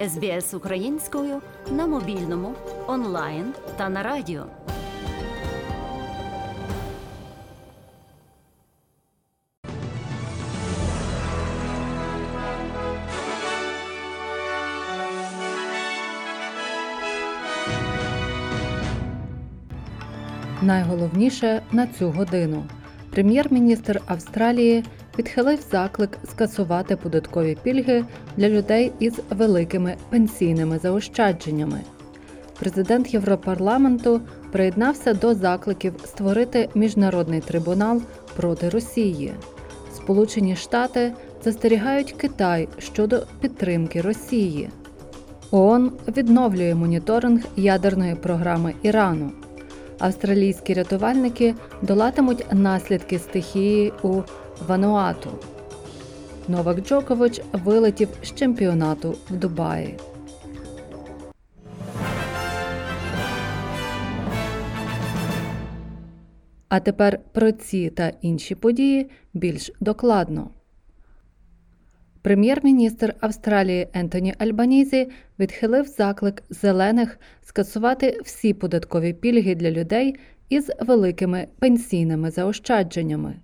СБС українською на мобільному, онлайн та на радіо. Найголовніше на цю годину прем'єр-міністр Австралії відхилив заклик скасувати податкові пільги для людей із великими пенсійними заощадженнями. Президент Європарламенту приєднався до закликів створити міжнародний трибунал проти Росії. Сполучені Штати застерігають Китай щодо підтримки Росії. ООН відновлює моніторинг ядерної програми Ірану. Австралійські рятувальники долатимуть наслідки стихії у Вануату. Новак Джокович вилетів з чемпіонату в Дубаї. А тепер про ці та інші події більш докладно. Прем'єр-міністр Австралії Ентоні Альбанізі відхилив заклик зелених скасувати всі податкові пільги для людей із великими пенсійними заощадженнями.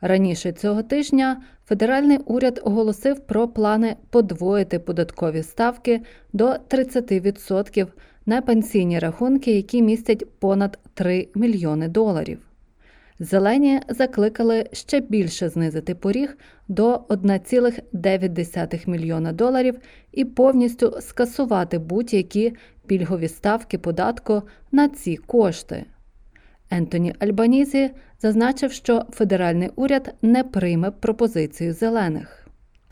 Раніше цього тижня федеральний уряд оголосив про плани подвоїти податкові ставки до 30% на пенсійні рахунки, які містять понад 3 мільйони доларів. Зелені закликали ще більше знизити поріг до 1,9 мільйона доларів і повністю скасувати будь-які пільгові ставки податку на ці кошти. Ентоні Альбанізі зазначив, що федеральний уряд не прийме пропозицію зелених.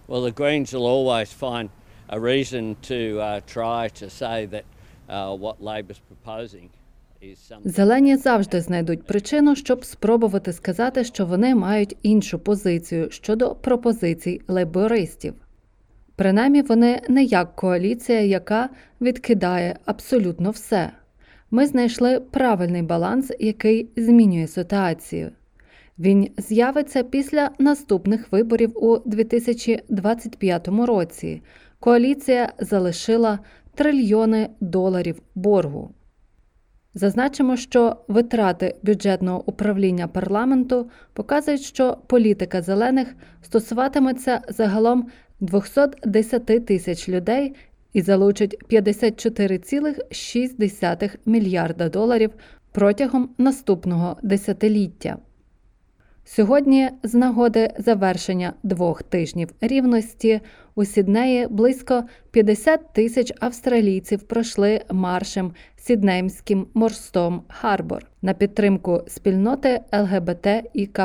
Well, the Greens will always find a reason to uh, try to say that uh, what Labor's proposing. Зелені завжди знайдуть причину, щоб спробувати сказати, що вони мають іншу позицію щодо пропозицій лейбористів. Принаймні, вони не як коаліція, яка відкидає абсолютно все. Ми знайшли правильний баланс, який змінює ситуацію. Він з'явиться після наступних виборів у 2025 році. Коаліція залишила трильйони доларів боргу. Зазначимо, що витрати бюджетного управління парламенту показують, що політика зелених стосуватиметься загалом 210 тисяч людей і залучить 54,6 мільярда доларів протягом наступного десятиліття. Сьогодні, з нагоди завершення двох тижнів рівності, у Сіднеї близько 50 тисяч австралійців пройшли маршем Сіднейським мостом Харбор на підтримку спільноти ЛГБТ ІК+.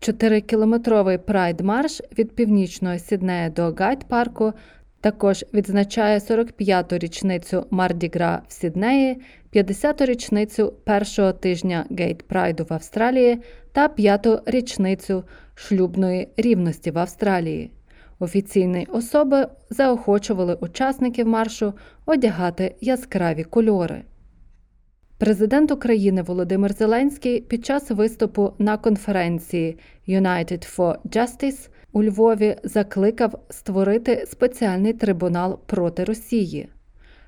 Чотирикілометровий прайд-марш від північного Сіднея до Гайд-парку також відзначає 45-ту річницю Мардігра в Сіднеї, 50-ту річницю першого тижня Гейт Прайду в Австралії та 5-ту річницю шлюбної рівності в Австралії. Офіційні особи заохочували учасників маршу одягати яскраві кольори. Президент України Володимир Зеленський під час виступу на конференції United for Justice у Львові закликав створити спеціальний трибунал проти Росії.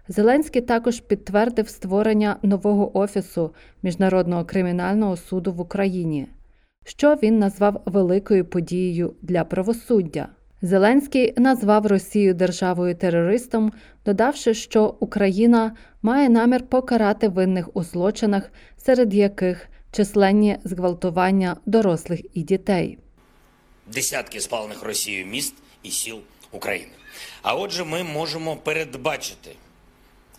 Зеленський також підтвердив створення нового офісу Міжнародного кримінального суду в Україні, що він назвав великою подією для правосуддя. Зеленський назвав Росію державою терористом, додавши, що Україна має намір покарати винних у злочинах, серед яких численні зґвалтування дорослих і дітей. Десятки спалених Росією міст і сіл України. А отже, ми можемо передбачити,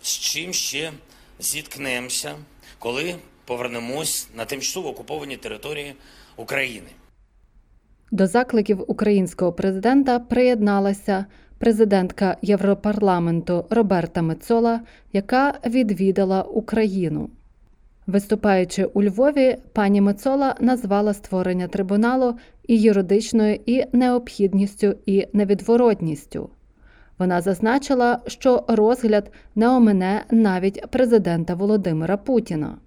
з чим ще зіткнемося, коли повернемось на тимчасово окуповані території України. До закликів українського президента приєдналася президентка Європарламенту Роберта Мецола, яка відвідала Україну. Виступаючи у Львові, пані Мецола назвала створення трибуналу і юридичною, і необхідністю, і невідворотністю. Вона зазначила, що розгляд не омине навіть президента Володимира Путіна.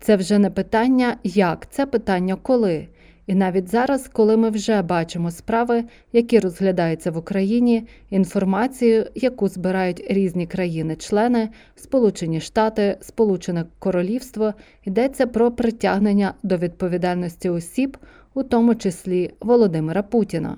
Це вже не питання як, це питання коли. І навіть зараз, коли ми вже бачимо справи, які розглядаються в Україні, інформацію, яку збирають різні країни-члени, Сполучені Штати, Сполучене Королівство, йдеться про притягнення до відповідальності осіб, у тому числі Володимира Путіна.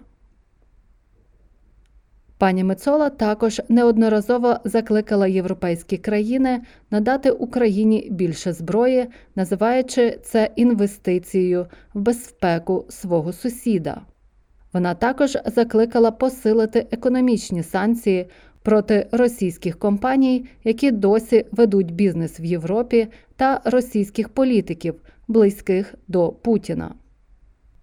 Пані Мецола також неодноразово закликала європейські країни надати Україні більше зброї, називаючи це інвестицією в безпеку свого сусіда. Вона також закликала посилити економічні санкції проти російських компаній, які досі ведуть бізнес в Європі, та російських політиків, близьких до Путіна.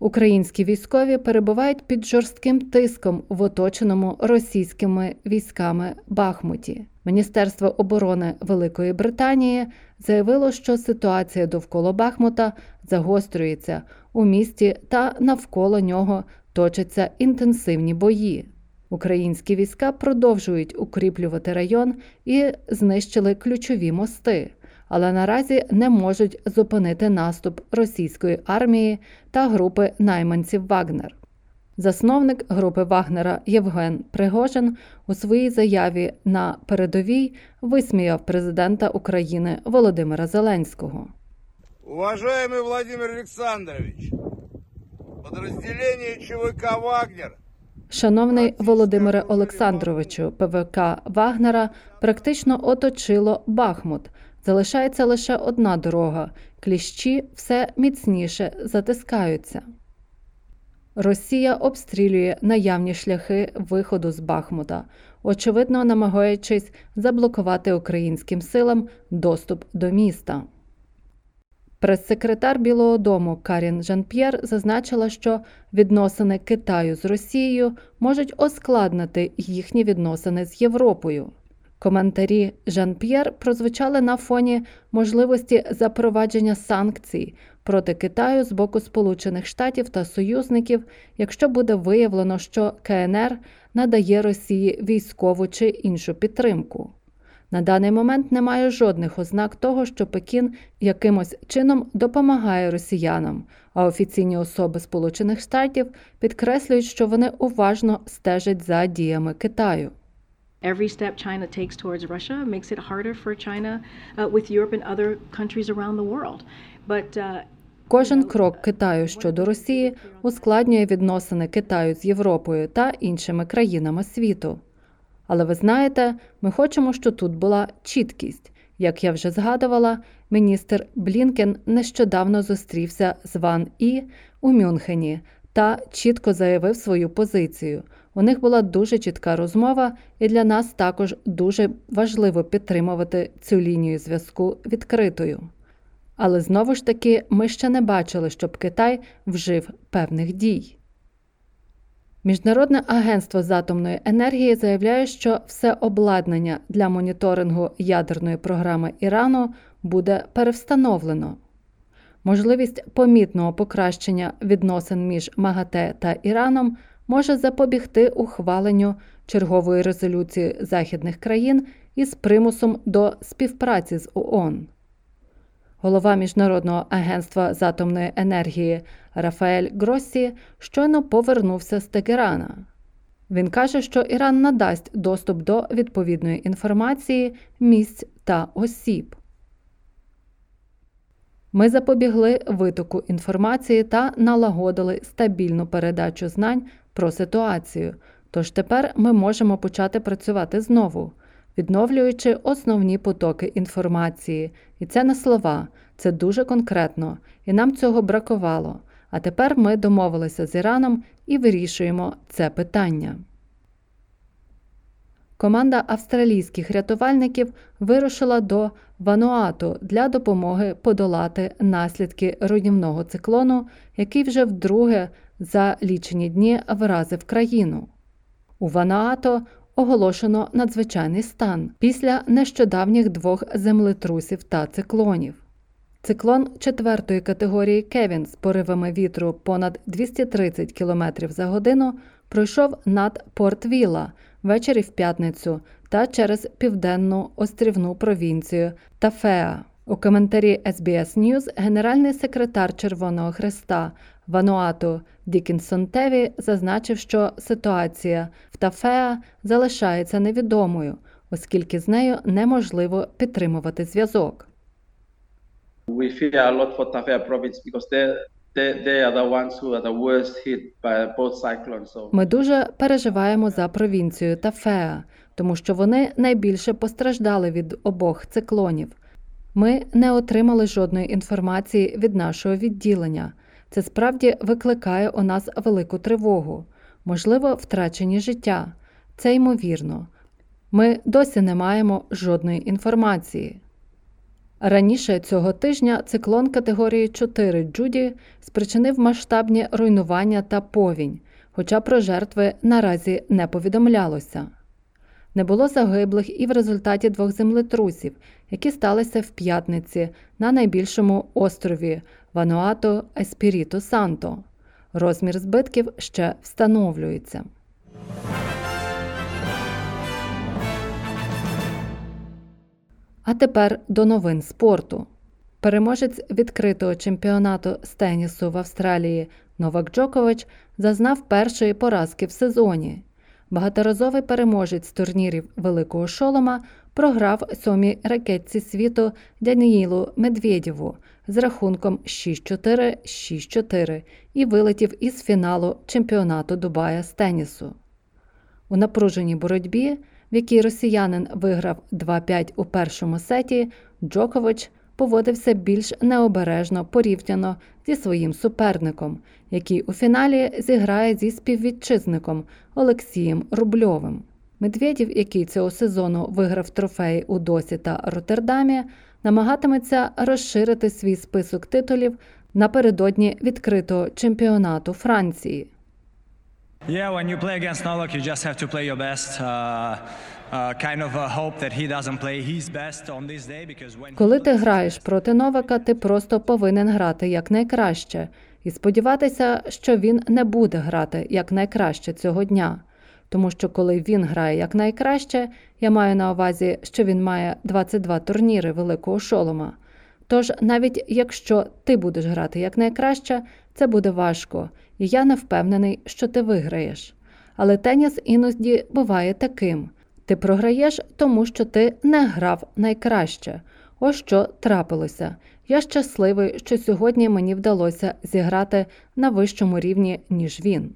Українські військові перебувають під жорстким тиском в оточеному російськими військами Бахмуті. Міністерство оборони Великої Британії заявило, що ситуація довкола Бахмута загострюється у місті та навколо нього точаться інтенсивні бої. Українські війська продовжують укріплювати район і знищили ключові мости але наразі не можуть зупинити наступ російської армії та групи найманців Вагнер. Засновник групи Вагнера Євген Пригожин у своїй заяві на передовій висміяв президента України Володимира Зеленського. Уважаемый Владимир Олександрович, подразделение ЧВК Вагнер Шановний Володимире Олександровичу, ПВК Вагнера практично оточило Бахмут, Залишається лише одна дорога, кліщі все міцніше затискаються. Росія обстрілює наявні шляхи виходу з Бахмута, очевидно намагаючись заблокувати українським силам доступ до міста. Прес-секретар Білого Дому Карін Жан-П'єр зазначила, що відносини Китаю з Росією можуть оскладнити їхні відносини з Європою. Коментарі Жан П'єр прозвучали на фоні можливості запровадження санкцій проти Китаю з боку Сполучених Штатів та союзників, якщо буде виявлено, що КНР надає Росії військову чи іншу підтримку. На даний момент немає жодних ознак того, що Пекін якимось чином допомагає росіянам, а офіційні особи Сполучених Штатів підкреслюють, що вони уважно стежать за діями Китаю. Every step China takes towards Russia makes it harder for China uh, with Europe and other countries around the world. But uh, Кожен крок Китаю щодо Росії ускладнює відносини Китаю з Європою та іншими країнами світу. Але ви знаєте, ми хочемо, щоб тут була чіткість. Як я вже згадувала, міністр Блінкен нещодавно зустрівся з Ван І у Мюнхені та чітко заявив свою позицію. У них була дуже чітка розмова, і для нас також дуже важливо підтримувати цю лінію зв'язку відкритою. Але знову ж таки ми ще не бачили, щоб Китай вжив певних дій. Міжнародне агентство з атомної енергії заявляє, що все обладнання для моніторингу ядерної програми Ірану буде перевстановлено. Можливість помітного покращення відносин між МАГАТЕ та Іраном може запобігти ухваленню чергової резолюції західних країн із примусом до співпраці з ООН. Голова Міжнародного агентства з атомної енергії Рафаель Гроссі щойно повернувся з Тегерана. Він каже, що Іран надасть доступ до відповідної інформації, місць та осіб. Ми запобігли витоку інформації та налагодили стабільну передачу знань про ситуацію. Тож тепер ми можемо почати працювати знову, відновлюючи основні потоки інформації. І це не слова, це дуже конкретно, і нам цього бракувало. А тепер ми домовилися з Іраном і вирішуємо це питання. Команда австралійських рятувальників вирушила до Вануату для допомоги подолати наслідки руйнівного циклону, який вже вдруге за лічені дні вразив країну. У Ванаато оголошено надзвичайний стан після нещодавніх двох землетрусів та циклонів. Циклон четвертої категорії Кевін з поривами вітру понад 230 км за годину пройшов над Порт Вілла ввечері в п'ятницю та через південну острівну провінцію Тафеа. У коментарі SBS News генеральний секретар Червоного Хреста Вануату Дікінсон Теві зазначив, що ситуація в Тафеа залишається невідомою, оскільки з нею неможливо підтримувати зв'язок. we fear a lot for Tafea province because they Ми дуже переживаємо за провінцію Тафеа, тому що вони найбільше постраждали від обох циклонів. Ми не отримали жодної інформації від нашого відділення. Це справді викликає у нас велику тривогу, можливо, втрачені життя. Це ймовірно. Ми досі не маємо жодної інформації. Раніше цього тижня циклон категорії 4 Джуді спричинив масштабні руйнування та повінь, хоча про жертви наразі не повідомлялося. Не було загиблих і в результаті двох землетрусів, які сталися в п'ятниці на найбільшому острові Вануато Еспіріто Санто. Розмір збитків ще встановлюється. А тепер до новин спорту. Переможець відкритого чемпіонату з тенісу в Австралії Новак Джокович зазнав першої поразки в сезоні. Багаторазовий переможець турнірів Великого Шолома програв сьомій ракетці світу Даніїлу Медведєву з рахунком 6-4, 6-4 і вилетів із фіналу чемпіонату Дубая з тенісу. У напруженій боротьбі, в якій росіянин виграв 2-5 у першому сеті, Джокович поводився більш необережно порівняно зі своїм суперником, який у фіналі зіграє зі співвітчизником Олексієм Рубльовим. Медведєв, який цього сезону виграв трофеї у Досі та Роттердамі, намагатиметься розширити свій список титулів напередодні відкритого чемпіонату Франції. Yeah, when you play against Novak, you just have to play your best. Uh, uh, kind of hope that he doesn't play his best on this day because when Коли ти граєш проти Новака, ти просто повинен грати якнайкраще і сподіватися, що він не буде грати якнайкраще цього дня. Тому що коли він грає якнайкраще, я маю на увазі, що він має 22 турніри великого шолома. Тож, навіть якщо ти будеш грати якнайкраще, це буде важко, і я не впевнений, що ти виграєш. Але теніс іноді буває таким: ти програєш, тому що ти не грав найкраще. Ось що трапилося. Я щасливий, що сьогодні мені вдалося зіграти на вищому рівні, ніж він.